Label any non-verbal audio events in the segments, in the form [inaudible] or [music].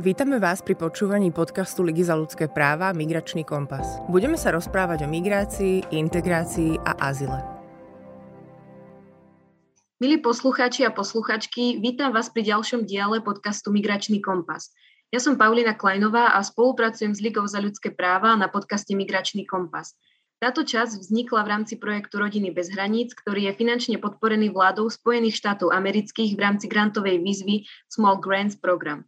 Vítame vás pri počúvaní podcastu Ligy za ľudské práva Migračný kompas. Budeme sa rozprávať o migrácii, integrácii a azile. Milí poslucháči a posluchačky, vítam vás pri ďalšom diele podcastu Migračný kompas. Ja som Paulina Kleinová a spolupracujem s Ligou za ľudské práva na podcaste Migračný kompas. Táto časť vznikla v rámci projektu Rodiny bez hraníc, ktorý je finančne podporený vládou Spojených štátov amerických v rámci grantovej výzvy Small Grants Program.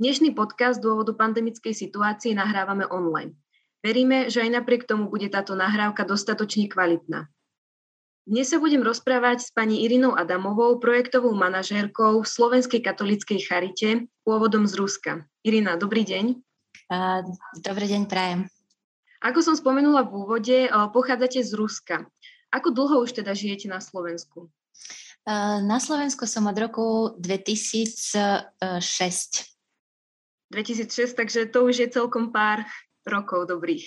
Dnešný podcast z dôvodu pandemickej situácie nahrávame online. Veríme, že aj napriek tomu bude táto nahrávka dostatočne kvalitná. Dnes sa budem rozprávať s pani Irinou Adamovou, projektovou manažérkou v Slovenskej katolíckej charite, pôvodom z Ruska. Irina, dobrý deň. Dobrý deň, prajem. Ako som spomenula v úvode, pochádzate z Ruska. Ako dlho už teda žijete na Slovensku? Na Slovensku som od roku 2006. 2006, takže to už je celkom pár rokov dobrých.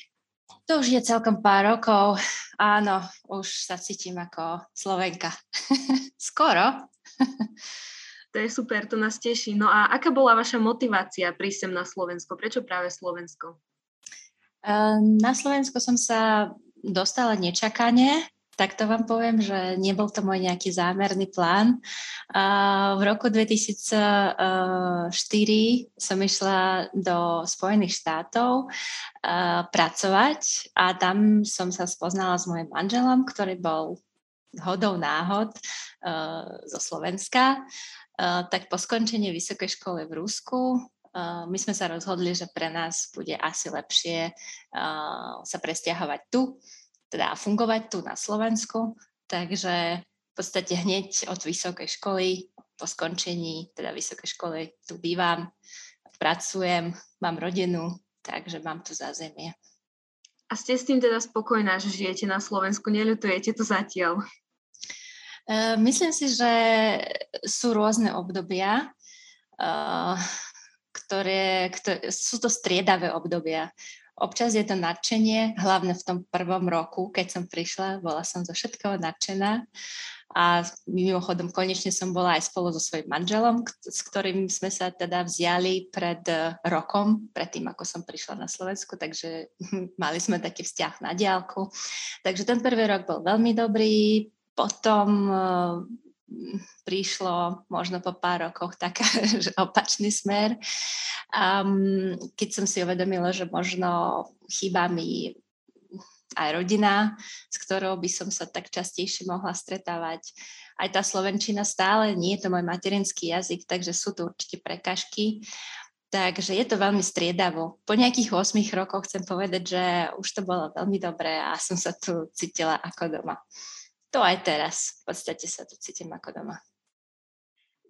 To už je celkom pár rokov. Áno, už sa cítim ako Slovenka. [laughs] Skoro. [laughs] to je super, to nás teší. No a aká bola vaša motivácia prísť sem na Slovensko? Prečo práve Slovensko? Na Slovensko som sa dostala nečakane. Tak to vám poviem, že nebol to môj nejaký zámerný plán. V roku 2004 som išla do Spojených štátov pracovať a tam som sa spoznala s mojim manželom, ktorý bol hodou náhod zo Slovenska. Tak po skončení vysokej školy v Rusku my sme sa rozhodli, že pre nás bude asi lepšie sa presťahovať tu teda fungovať tu na Slovensku. Takže v podstate hneď od vysokej školy, po skončení teda vysokej školy tu bývam, pracujem, mám rodinu, takže mám tu zázemie. A ste s tým teda spokojná, že žijete na Slovensku? Neľutujete to zatiaľ? Uh, myslím si, že sú rôzne obdobia, uh, ktoré, ktoré sú to striedavé obdobia. Občas je to nadšenie, hlavne v tom prvom roku, keď som prišla, bola som zo všetkého nadšená a mimochodom konečne som bola aj spolu so svojím manželom, s ktorým sme sa teda vzdiali pred eh, rokom, predtým ako som prišla na Slovensku, takže [laughs] mali sme taký vzťah na diálku. Takže ten prvý rok bol veľmi dobrý, potom eh, prišlo možno po pár rokoch taká, [laughs] že opačný smer. Um, keď som si uvedomila, že možno chýba mi aj rodina, s ktorou by som sa tak častejšie mohla stretávať. Aj tá slovenčina stále nie je to môj materinský jazyk, takže sú tu určite prekažky. Takže je to veľmi striedavo. Po nejakých 8 rokoch chcem povedať, že už to bolo veľmi dobré a som sa tu cítila ako doma to aj teraz. V podstate sa tu cítim ako doma.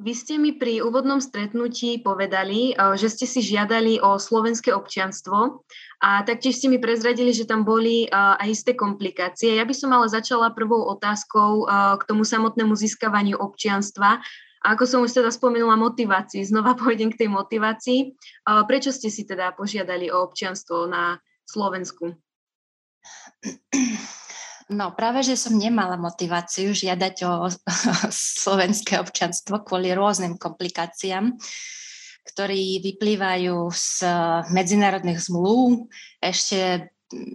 Vy ste mi pri úvodnom stretnutí povedali, eh, že ste si žiadali o slovenské občianstvo a taktiež ste mi prezradili, že tam boli eh, aj isté komplikácie. Ja by som ale začala prvou otázkou eh, k tomu samotnému získavaniu občianstva. A ako som už teda spomenula motivácii, znova [laughs] pôjdem k tej motivácii. Prečo ste si teda požiadali o občianstvo na Slovensku? [clears throat] No práve, že som nemala motiváciu žiadať o, [laughs] slovenské občanstvo kvôli rôznym komplikáciám, ktorí vyplývajú z medzinárodných zmluv ešte,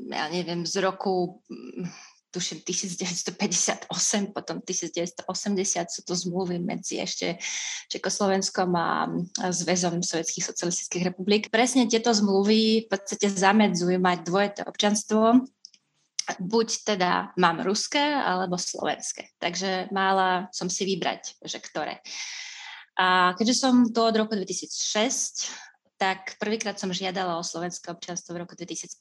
ja neviem, z roku tuším 1958, potom 1980 sú to zmluvy medzi ešte Čekoslovenskom a Zväzom sovietských socialistických republik. Presne tieto zmluvy v podstate zamedzujú mať dvojité občanstvo buď teda mám ruské alebo slovenské. Takže mala som si vybrať, že ktoré. A keďže som to od roku 2006, tak prvýkrát som žiadala o slovenské občianstvo v roku 2015.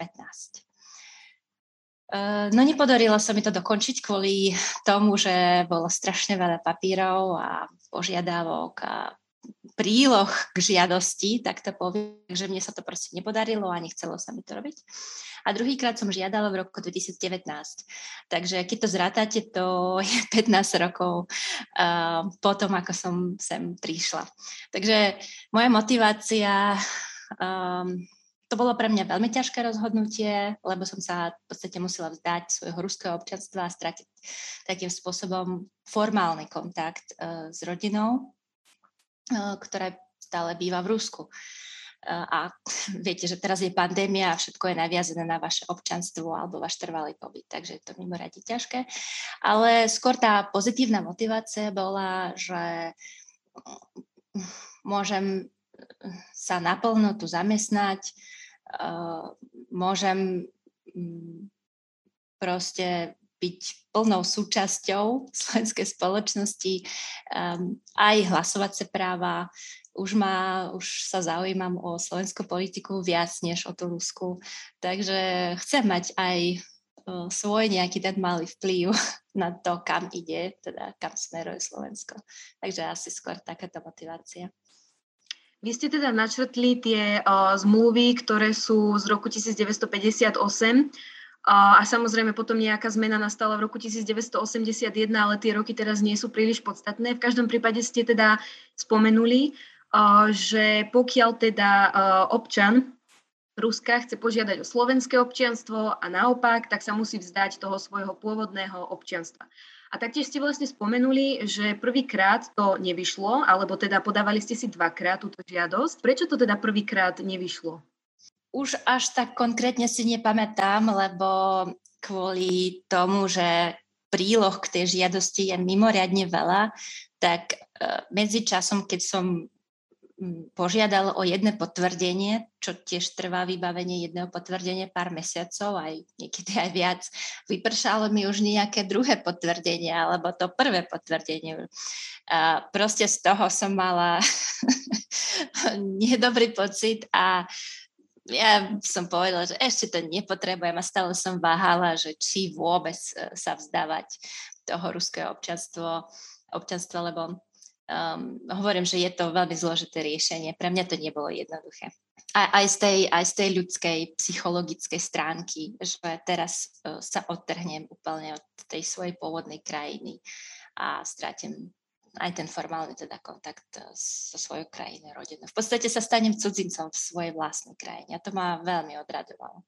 E, no nepodarilo sa mi to dokončiť kvôli tomu, že bolo strašne veľa papírov a požiadavok a príloh k žiadosti, tak to poviem, že mne sa to proste nepodarilo a nechcelo sa mi to robiť. A druhýkrát som žiadala v roku 2019. Takže keď to zrátate, to je [laughs] 15 rokov uh, potom, ako som sem prišla. Takže moja motivácia um, to bolo pre mňa veľmi ťažké rozhodnutie, lebo som sa v podstate musela vzdať svojho ruského občanstva a stratiť takým spôsobom formálny kontakt uh, s rodinou, ktorá stále býva v Rusku. a [laughs] viete, že teraz je pandémia a všetko je naviazené na vaše občanstvo alebo váš trvalý pobyt, takže je to mimoriadne ťažké. Ale skôr tá pozitívna motivácia bola, že môžem sa naplno tu zamestnať, môžem mm, proste byť plnou súčasťou slovenskej spoločnosti, um, aj hlasovacie práva. Už, ma, už sa zaujímam o slovenskú politiku viac než o tú Rusku. Takže chcem mať aj uh, svoj nejaký ten malý vplyv [laughs] na to, kam ide, teda kam smeruje Slovensko. Takže asi skôr takáto motivácia. Vy ste teda načrtli tie uh, zmluvy, ktoré sú z roku 1958 a samozrejme potom nejaká zmena nastala v roku 1981, ale tie roky teraz nie sú príliš podstatné. V každom prípade ste teda spomenuli, že pokiaľ teda občan Ruska chce požiadať o slovenské občianstvo a naopak, tak sa musí vzdať toho svojho pôvodného občianstva. A taktiež ste vlastne spomenuli, že prvýkrát to nevyšlo, alebo teda podávali ste si dvakrát túto žiadosť. Prečo to teda prvýkrát nevyšlo? Už až tak konkrétne si nepamätám, lebo kvôli tomu, že príloh k tej žiadosti je mimoriadne veľa, tak e, medzi časom, keď som požiadal o jedno potvrdenie, čo tiež trvá vybavenie jedného potvrdenia pár mesiacov, aj niekedy aj viac. Vypršalo mi už nejaké druhé potvrdenie, alebo to prvé potvrdenie. A proste z toho som mala [laughs] nedobrý pocit a ja som povedala, že ešte to nepotrebujem a stále som váhala, že či vôbec e, sa vzdávať toho ruského občanstvo, občanstva, lebo um, hovorím, že je to veľmi zložité riešenie. Pre mňa to nebolo jednoduché. A aj z tej, aj z tej ľudskej psychologickej stránky, že teraz uh, sa odtrhnem úplne od tej svojej pôvodnej krajiny a strátim aj ten formálny teda kontakt eh, so svojou krajinou, rodinou. V podstate sa stanem cudzincom v svojej vlastnej krajine a to ma veľmi odradovalo.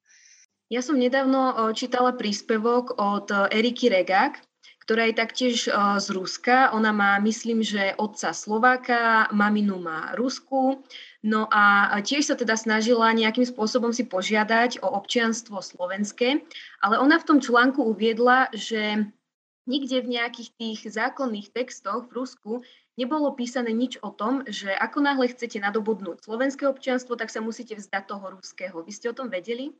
Ja som nedávno eh, čítala príspevok od eh, Eriky Regák, ktorá je taktiež z Ruska. Ona má, myslím, že otca Slováka, maminu má Rusku. No a tiež sa teda snažila nejakým spôsobom si požiadať o občianstvo slovenské, ale ona v tom článku uviedla, že nikde v nejakých tých zákonných textoch v Rusku nebolo písané nič o tom, že ako náhle chcete nadobudnúť slovenské občianstvo, tak sa musíte vzdať toho ruského. Vy ste o tom vedeli?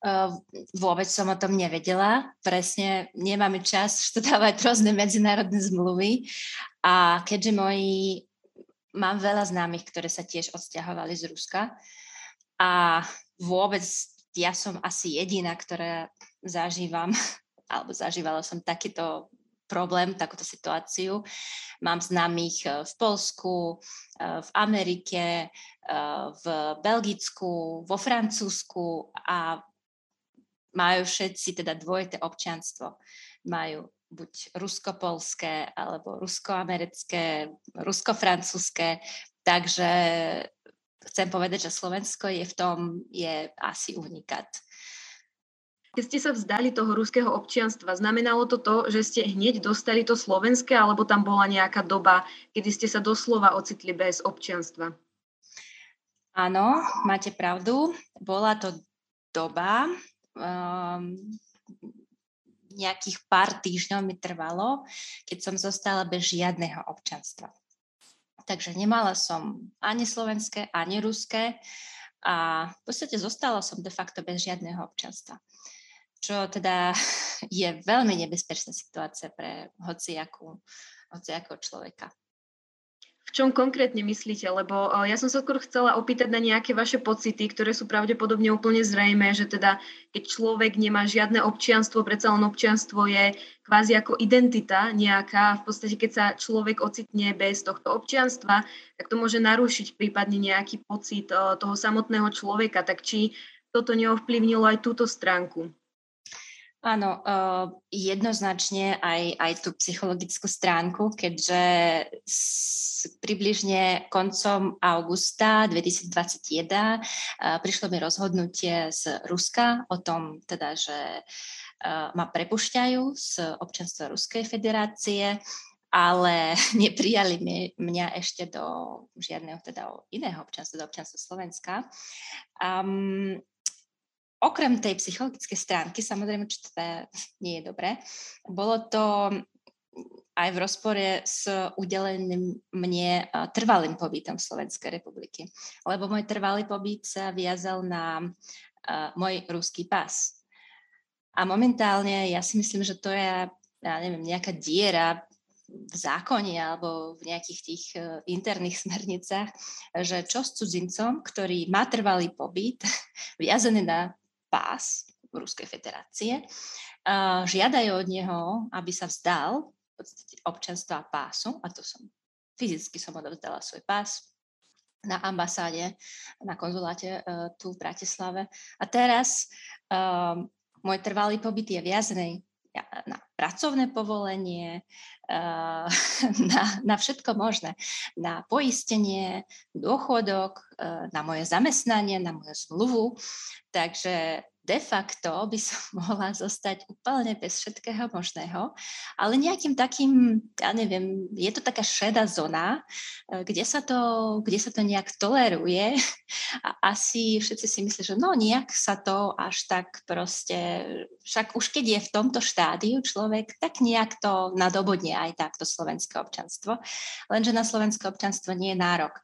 Uh, vôbec som o tom nevedela. Presne nemáme čas [laughs] študovať rôzne medzinárodné zmluvy a keďže moji, mám veľa známych, ktoré sa tiež odsťahovali z Ruska a vôbec ja som asi jediná, ktorá zažívam alebo zažívala som takýto problém, takúto situáciu. Mám známych eh, v Polsku, eh, v Amerike, eh, v Belgicku, vo Francúzsku a majú všetci teda dvojité občianstvo. Majú buď rusko-polské, alebo rusko-americké, rusko-francúzske. Takže chcem povedať, že Slovensko je v tom je asi unikát. Keď ste sa vzdali toho ruského občianstva, znamenalo to to, že ste hneď dostali to slovenské, alebo tam bola nejaká doba, kedy ste sa doslova ocitli bez občianstva? Áno, máte pravdu. Bola to doba, um, nejakých pár týždňov mi trvalo, keď som zostala bez žiadneho občanstva. Takže nemala som ani slovenské, ani ruské a v podstate zostala som de facto bez žiadneho občanstva čo teda [laughs] je veľmi nebezpečná situácia pre hociakú, hociakého človeka. V čom konkrétne myslíte? Lebo ja som sa skôr chcela opýtať na nejaké vaše pocity, ktoré sú pravdepodobne úplne zrejme, že teda keď človek nemá žiadne občianstvo, predsa len občianstvo je kvázi ako identita nejaká. V podstate, keď sa človek ocitne bez tohto občianstva, tak to môže narušiť prípadne nejaký pocit toho samotného človeka. Tak či toto neovplyvnilo aj túto stránku? Áno, uh, jednoznačne aj, aj tú psychologickú stránku, keďže s, približne koncom augusta 2021 uh, prišlo mi rozhodnutie z Ruska o tom, teda, že uh, ma prepušťajú z občanstva Ruskej federácie ale [laughs] neprijali mňa ešte do žiadneho teda iného občanstva, do občanstva Slovenska. Um, okrem tej psychologickej stránky, samozrejme, čo teda [laughs] nie je dobré, bolo to aj v rozpore s udeleným mne trvalým pobytom Slovenskej republiky. Lebo môj trvalý pobyt sa viazal na môj ruský pas. A momentálne ja si myslím, že to je, ja neviem, nejaká diera v zákone alebo v nejakých tých uh, interných [laughs] smernicách, že čo s cudzincom, ktorý má trvalý pobyt, [laughs] viazený na pás v Ruskej federácie, žiadajú od neho, aby sa vzdal občanstva pásu, a to som fyzicky som odovzdala svoj pás na ambasáde, na konzuláte uh, tu v Bratislave. A teraz uh, môj trvalý pobyt je viaznej na pracovné povolenie, [laughs] na, na všetko možné. Na poistenie, dôchodok, uh, na moje zamestnanie, na moju zmluvu. Takže de facto by som [laughs] mohla zostať úplne bez všetkého možného, ale nejakým takým, ja neviem, je to taká šedá zóna, e, kde sa to, kde sa to nejak toleruje. [laughs] A asi všetci si myslia, že no nejak sa to až tak proste, však už keď je v tomto štádiu človek, tak nejak to nadobodne aj takto slovenské občanstvo, lenže na slovenské občanstvo nie je nárok.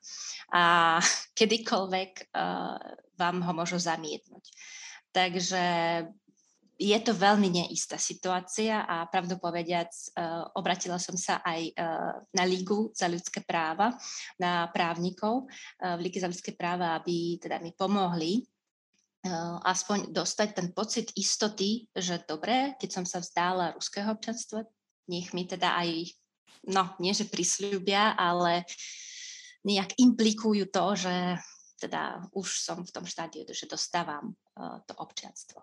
A [laughs] kedykoľvek uh, vám ho môžu zamietnúť. Takže je to veľmi neistá situácia a pravdu povediac, uh, obratila som sa aj uh, na Lígu za ľudské práva, na právnikov uh, v Líge za ľudské práva, aby teda mi pomohli aspoň dostať ten pocit istoty, že dobre, keď som sa vzdála ruského občanstva, nech mi teda aj, no nie že prisľubia, ale nejak implikujú to, že teda už som v tom štádiu, že dostávam uh, to občianstvo.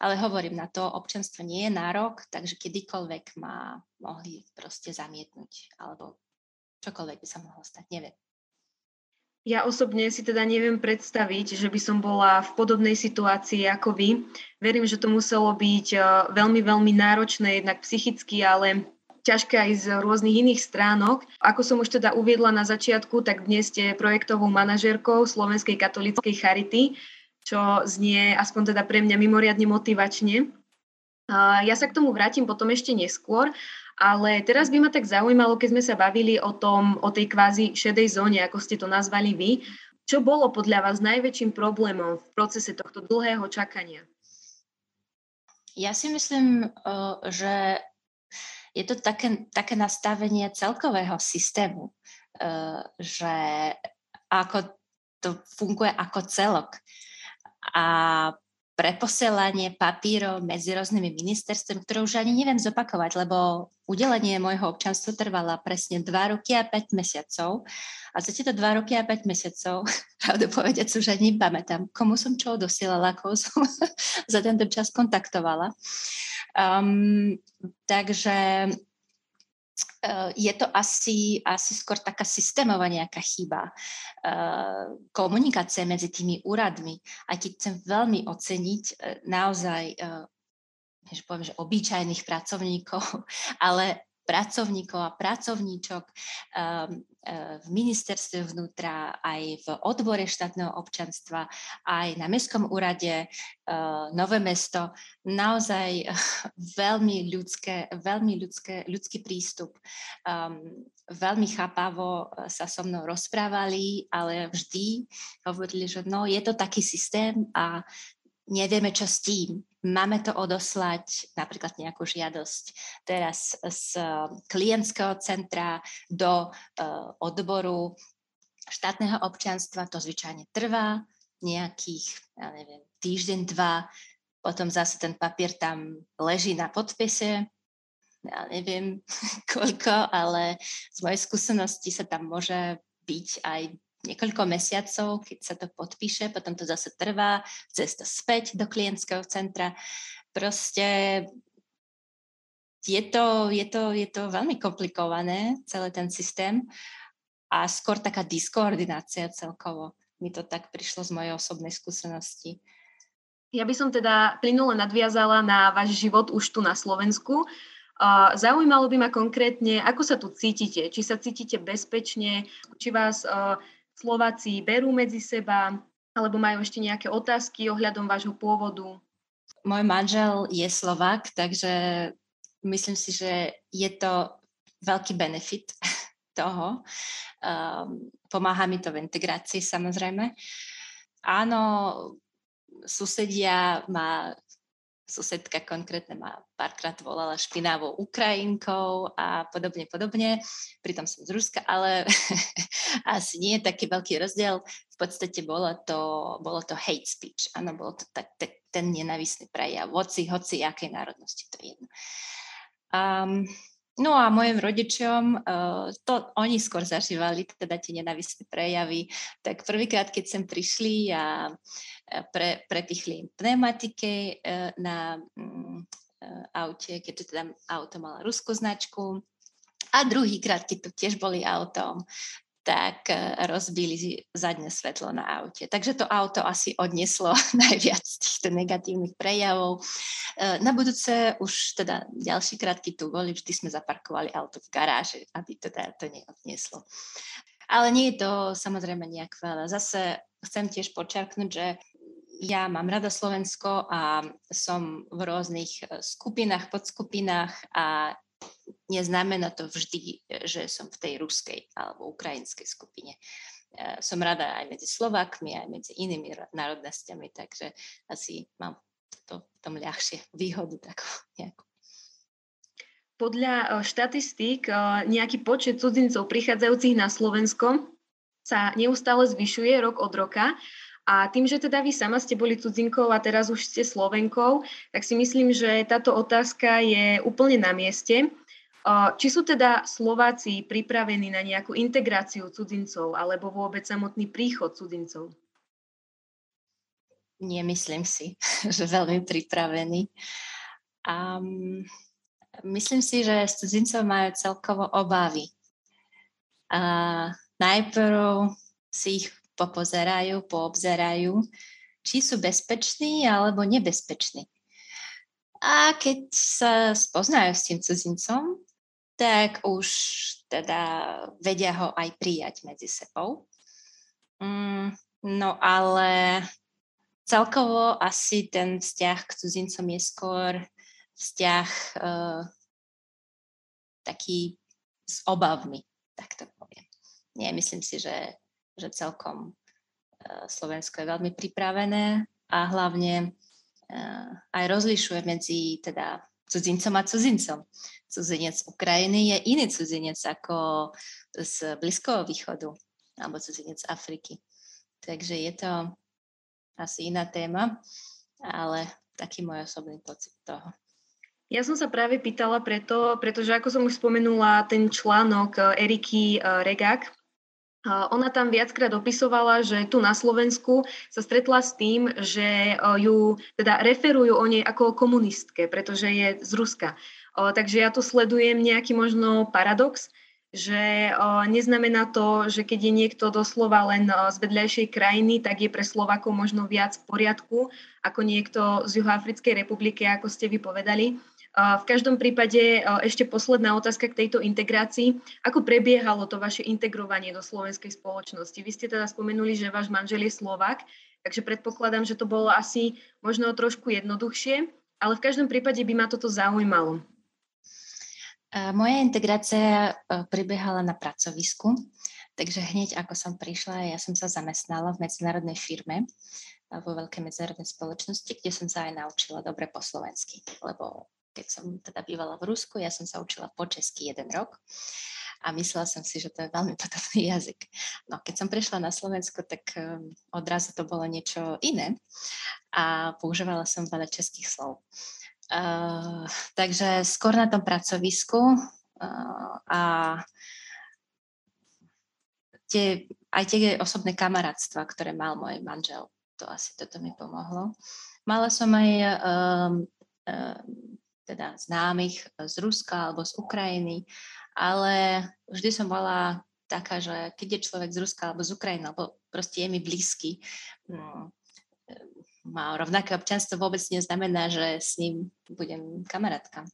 Ale hovorím, na to občianstvo nie je nárok, takže kedykoľvek ma mohli proste zamietnúť, alebo čokoľvek by sa mohlo stať, neviem. Ja osobne si teda neviem predstaviť, že by som bola v podobnej situácii ako vy. Verím, že to muselo byť e, veľmi, veľmi náročné, jednak psychicky, ale ťažké aj z rôznych iných stránok. Ako som už teda uviedla na začiatku, tak dnes ste projektovou manažérkou Slovenskej katolíckej charity, čo znie aspoň teda pre mňa mimoriadne motivačne. Ja sa k tomu vrátim potom ešte neskôr, ale teraz by ma tak zaujímalo, keď sme sa bavili o, tom, o tej kvázi šedej zóne, ako ste to nazvali vy, čo bolo podľa vás najväčším problémom v procese tohto dlhého čakania? Ja si myslím, že je to také, také nastavenie celkového systému, eh, že ako to funguje ako celok. A preposielanie papírov medzi rôznymi ministerstvami, ktoré už ani neviem zopakovať, lebo udelenie môjho občanstva trvala presne 2 roky a 5 mesiacov. A za tieto 2 roky a 5 mesiacov, [laughs] pravdu povedať, už ani nepamätám, komu som čo dosielala, koho som [laughs] za tento čas kontaktovala. Um, takže je to asi, asi skôr taká systémová nejaká chyba. Uh, komunikácia medzi tými úradmi, aj keď chcem veľmi oceniť uh, naozaj že poviem, že obyčajných pracovníkov, [laughs] ale pracovníkov a pracovníčok v ministerstve vnútra, aj v odbore štátneho občanstva, aj na Mestskom úrade uh, Nové mesto. Naozaj uh, veľmi, ľudské, veľmi ľudské, ľudský prístup. Um, veľmi chápavo sa so mnou rozprávali, ale vždy hovorili, že no, je to taký systém a nevieme, čo s tým. Máme to odoslať, napríklad nejakú žiadosť teraz z klientského centra do uh, odboru štátneho občianstva. To zvyčajne trvá nejakých, ja neviem, týždeň, dva. Potom zase ten papier tam leží na podpise. Ja neviem [laughs] koľko, ale z mojej skúsenosti sa tam môže byť aj niekoľko mesiacov, keď sa to podpíše, potom to zase trvá, cesta späť do klientského centra. Proste je to, je, to, je to veľmi komplikované, celý ten systém a skôr taká diskoordinácia celkovo. Mi to tak prišlo z mojej osobnej skúsenosti. Ja by som teda plynule nadviazala na váš život už tu na Slovensku. Zaujímalo by ma konkrétne, ako sa tu cítite. Či sa cítite bezpečne, či vás Slováci berú medzi seba, alebo majú ešte nejaké otázky ohľadom vášho pôvodu. Môj manžel je Slovák, takže myslím si, že je to veľký benefit [laughs] toho. Um, pomáha mi to v integrácii samozrejme. Áno, susedia ma susedka konkrétne ma párkrát volala špinavou Ukrajinkou a podobne, podobne. Pritom som z Ruska, ale [laughs] asi nie je taký veľký rozdiel. V podstate bolo to, bolo to hate speech. Áno, bolo to tak, te, ten nenavistný prejav. Hoci, hoci, akej národnosti, to je jedno. Um, No a mojim rodičom, uh, to oni skôr zažívali teda tie nenavistné prejavy, tak prvýkrát, keď sem prišli a pre, prepichli im pneumatike uh, na um, aute, keďže teda auto malo ruskú značku. A druhýkrát, keď tu tiež boli autom, tak e, rozbili zadné svetlo na aute. Takže to auto asi odneslo [laughs] najviac týchto negatívnych prejavov. E, na budúce už teda ďalší krátky tu boli, vždy sme zaparkovali auto v garáži, aby teda to neodnieslo. Ale nie je to samozrejme nejak veľa. Zase chcem tiež počerknúť, že ja mám rada Slovensko a som v rôznych e, skupinách, podskupinách a neznamená to vždy, že som v tej ruskej alebo ukrajinskej skupine. Som rada aj medzi Slovákmi, aj medzi inými národnostiami, takže asi mám to, tom ľahšie výhodu takú nejakú. Podľa e, štatistík e, nejaký počet cudzincov prichádzajúcich na Slovensko sa neustále zvyšuje rok od roka. A tým, že teda vy sama ste boli cudzinkou a teraz už ste Slovenkou, tak si myslím, že táto otázka je úplne na mieste. Či sú teda Slováci pripravení na nejakú integráciu cudzincov alebo vôbec samotný príchod cudzincov? Nemyslím si, [laughs] že veľmi pripravení. Um, myslím si, že z cudzincov majú celkovo obavy. A najprv si ich popozerajú, poobzerajú, či sú bezpeční alebo nebezpeční. A keď sa spoznajú s tým cudzincom, tak už teda vedia ho aj prijať medzi sebou. Mm, no ale celkovo asi ten vzťah k cudzincom je skôr vzťah uh, taký s obavmi, tak to poviem. Nie, myslím si, že, že celkom uh, Slovensko je veľmi pripravené a hlavne uh, aj rozlišuje medzi teda cudzincom a cudzincom cudzinec Ukrajiny je iný cudzinec ako z Blízkoho východu alebo cudzinec Afriky. Takže je to asi iná téma, ale taký môj osobný pocit toho. Ja som sa práve pýtala preto, pretože ako som už spomenula, ten článok eh, Eriky Regak, ona tam viackrát opisovala, že tu na Slovensku sa stretla s tým, že eh, ju teda referujú o nej ako o komunistke, pretože je z Ruska. Takže ja tu sledujem nejaký možno paradox, že neznamená to, že keď je niekto doslova len z vedľajšej krajiny, tak je pre Slovakov možno viac v poriadku ako niekto z Juhoafrickej republiky, ako ste vypovedali. V každom prípade ešte posledná otázka k tejto integrácii. Ako prebiehalo to vaše integrovanie do slovenskej spoločnosti? Vy ste teda spomenuli, že váš manžel je Slovak, takže predpokladám, že to bolo asi možno trošku jednoduchšie, ale v každom prípade by ma toto zaujímalo. Moja integrácia e, prebiehala na pracovisku, takže hneď ako som prišla, ja som sa zamestnala v medzinárodnej firme, e, vo veľkej medzinárodnej spoločnosti, kde som sa aj naučila dobre po slovensky, lebo keď som teda bývala v Rusku, ja som sa učila po česky jeden rok a myslela som si, že to je veľmi [laughs] podobný jazyk. No keď som prišla na Slovensko, tak e, odrazu to bolo niečo iné a používala som veľa českých slov. Uh, takže skôr na tom pracovisku uh, a tie, aj tie osobné kamarátstva, ktoré mal môj manžel, to asi toto mi pomohlo. Mala som aj um, um, teda známych z Ruska alebo z Ukrajiny, ale vždy som bola taká, že keď je človek z Ruska alebo z Ukrajiny, alebo proste je mi blízky, um, má rovnaké občanstvo, vôbec neznamená, že s ním budem kamarátka.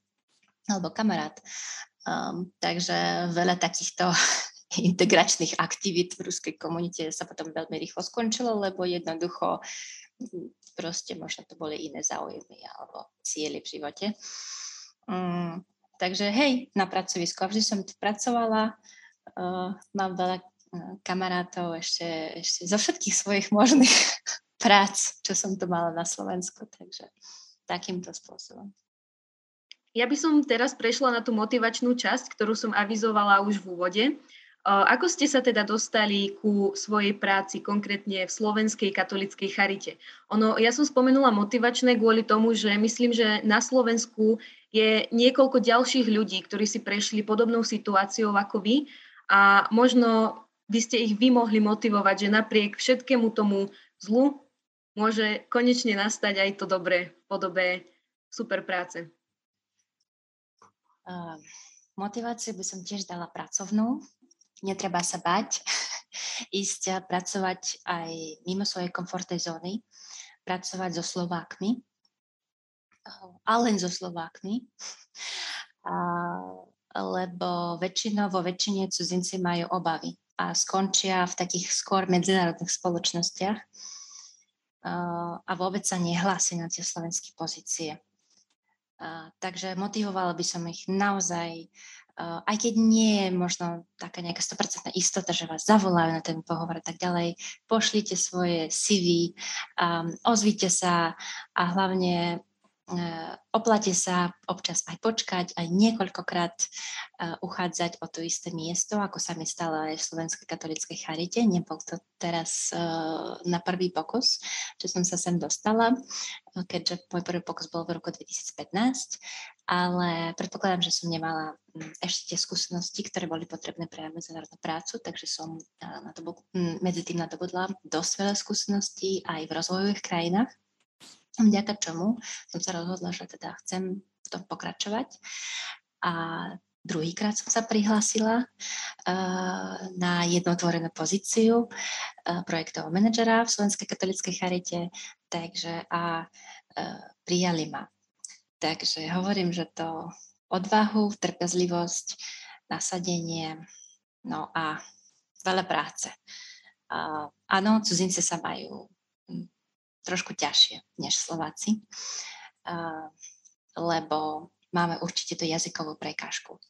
alebo kamarát. Um, takže veľa takýchto [laughs] integračných aktivít v ruskej komunite sa potom veľmi rýchlo skončilo, lebo jednoducho proste možno to boli iné záujmy alebo cieľy v živote. Um, takže hej, na pracovisku. A vždy som pracovala. Uh, mám veľa uh, kamarátov ešte, ešte zo všetkých svojich možných [laughs] prác, čo som tu mala na Slovensku. Takže takýmto spôsobom. Ja by som teraz prešla na tú motivačnú časť, ktorú som avizovala už v úvode. Ako ste sa teda dostali ku svojej práci, konkrétne v Slovenskej katolickej charite? Ono, ja som spomenula motivačné kvôli tomu, že myslím, že na Slovensku je niekoľko ďalších ľudí, ktorí si prešli podobnou situáciou ako vy a možno by ste ich vy mohli motivovať, že napriek všetkému tomu zlu môže konečne nastať aj to dobré v podobe super práce. Uh, motiváciu by som tiež dala pracovnú, netreba sa bať [laughs] ísť a pracovať aj mimo svojej komfortnej zóny, pracovať so Slovákmi, a len so Slovákmi, a, lebo väčšinou vo väčšine cudzinci majú obavy a skončia v takých skôr medzinárodných spoločnostiach a vôbec sa nehlási na tie slovenské pozície. A, takže motivovala by som ich naozaj aj keď nie je možno taká nejaká 100% istota, že vás zavolajú na ten pohovor a tak ďalej, pošlite svoje CV, um, ozvite sa a hlavne oplate sa občas aj počkať, aj niekoľkokrát uh, uchádzať o to isté miesto, ako sa mi stalo aj v Slovenskej katolíckej charite. Nebol to teraz uh, na prvý pokus, že som sa sem dostala, keďže môj prvý pokus bol v roku 2015 ale predpokladám, že som nemala mm, ešte tie skúsenosti, ktoré boli potrebné pre medzinárodnú prácu, takže som na to, mm, medzi tým nadobudla dosť veľa skúseností aj v rozvojových krajinách, vďaka čomu som sa rozhodla, že teda chcem v tom pokračovať. A druhýkrát som sa prihlásila uh, na jednotvorenú pozíciu uh, projektového manažera v Slovenskej katolíckej charite, takže a uh, prijali ma. Takže hovorím, že to odvahu, trpezlivosť, nasadenie, no a veľa práce. Áno, cudzinci sa majú trošku ťažšie než Slováci, lebo máme určite tú jazykovú prekážku.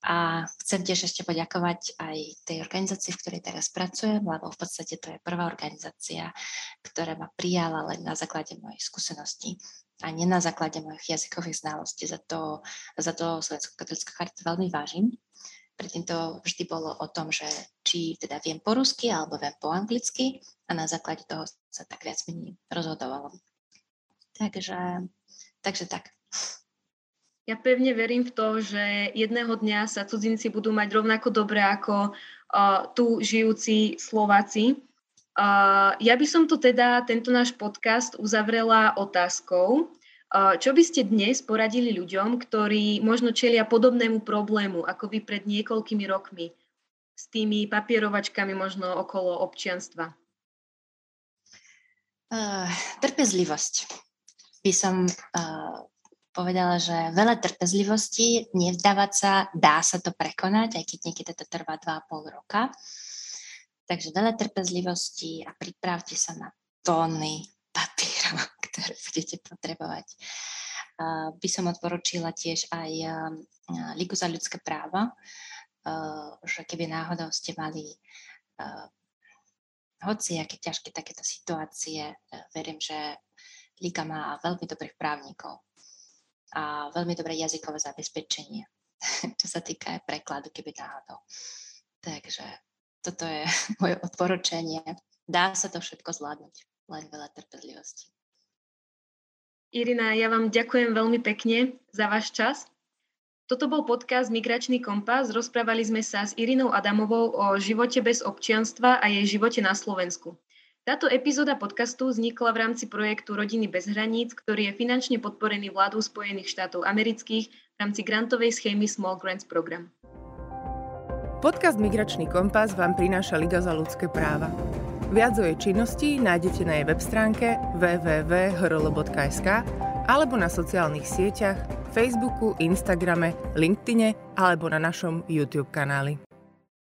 A chcem tiež ešte poďakovať aj tej organizácii, v ktorej teraz pracujem, lebo v podstate to je prvá organizácia, ktorá ma prijala len na základe mojej skúsenosti a nie na základe mojich jazykových znalostí. Za to, za to Slovenská katolická charita veľmi vážim. Predtým to vždy bolo o tom, že či teda viem po rusky alebo viem po anglicky a na základe toho sa tak viac menej rozhodovalo. Takže, takže tak. Ja pevne verím v to, že jedného dňa sa cudzinci budú mať rovnako dobre ako uh, tu žijúci Slováci. Uh, ja by som to teda, tento náš podcast uzavrela otázkou. Uh, čo by ste dnes poradili ľuďom, ktorí možno čelia podobnému problému, ako vy pred niekoľkými rokmi, s tými papierovačkami možno okolo občianstva? Uh, trpezlivosť. By som uh, povedala, že veľa trpezlivosti, nevzdávať sa, dá sa to prekonať, aj keď niekedy to trvá 2,5 roka. Takže veľa trpezlivosti a pripravte sa na tóny papierov, ktoré budete potrebovať. By som odporučila tiež aj Ligu za ľudské práva, že keby náhodou ste mali hoci aké ťažké takéto situácie, verím, že Liga má veľmi dobrých právnikov a veľmi dobré jazykové zabezpečenie, [laughs] čo sa týka aj prekladu, keby náhodou. Takže toto je [laughs] moje odporúčanie. Dá sa to všetko zvládnuť, len veľa trpezlivosti. Irina, ja vám ďakujem veľmi pekne za váš čas. Toto bol podcast Migračný kompas. Rozprávali sme sa s Irinou Adamovou o živote bez občianstva a jej živote na Slovensku. Táto epizóda podcastu vznikla v rámci projektu Rodiny bez hraníc, ktorý je finančne podporený vládou Spojených štátov amerických v rámci grantovej schémy Small Grants Program. Podcast Migračný kompas vám prináša Liga za ľudské práva. Viac o jej činnosti nájdete na jej web stránke www.hrl.sk alebo na sociálnych sieťach Facebooku, Instagrame, LinkedIne alebo na našom YouTube kanáli.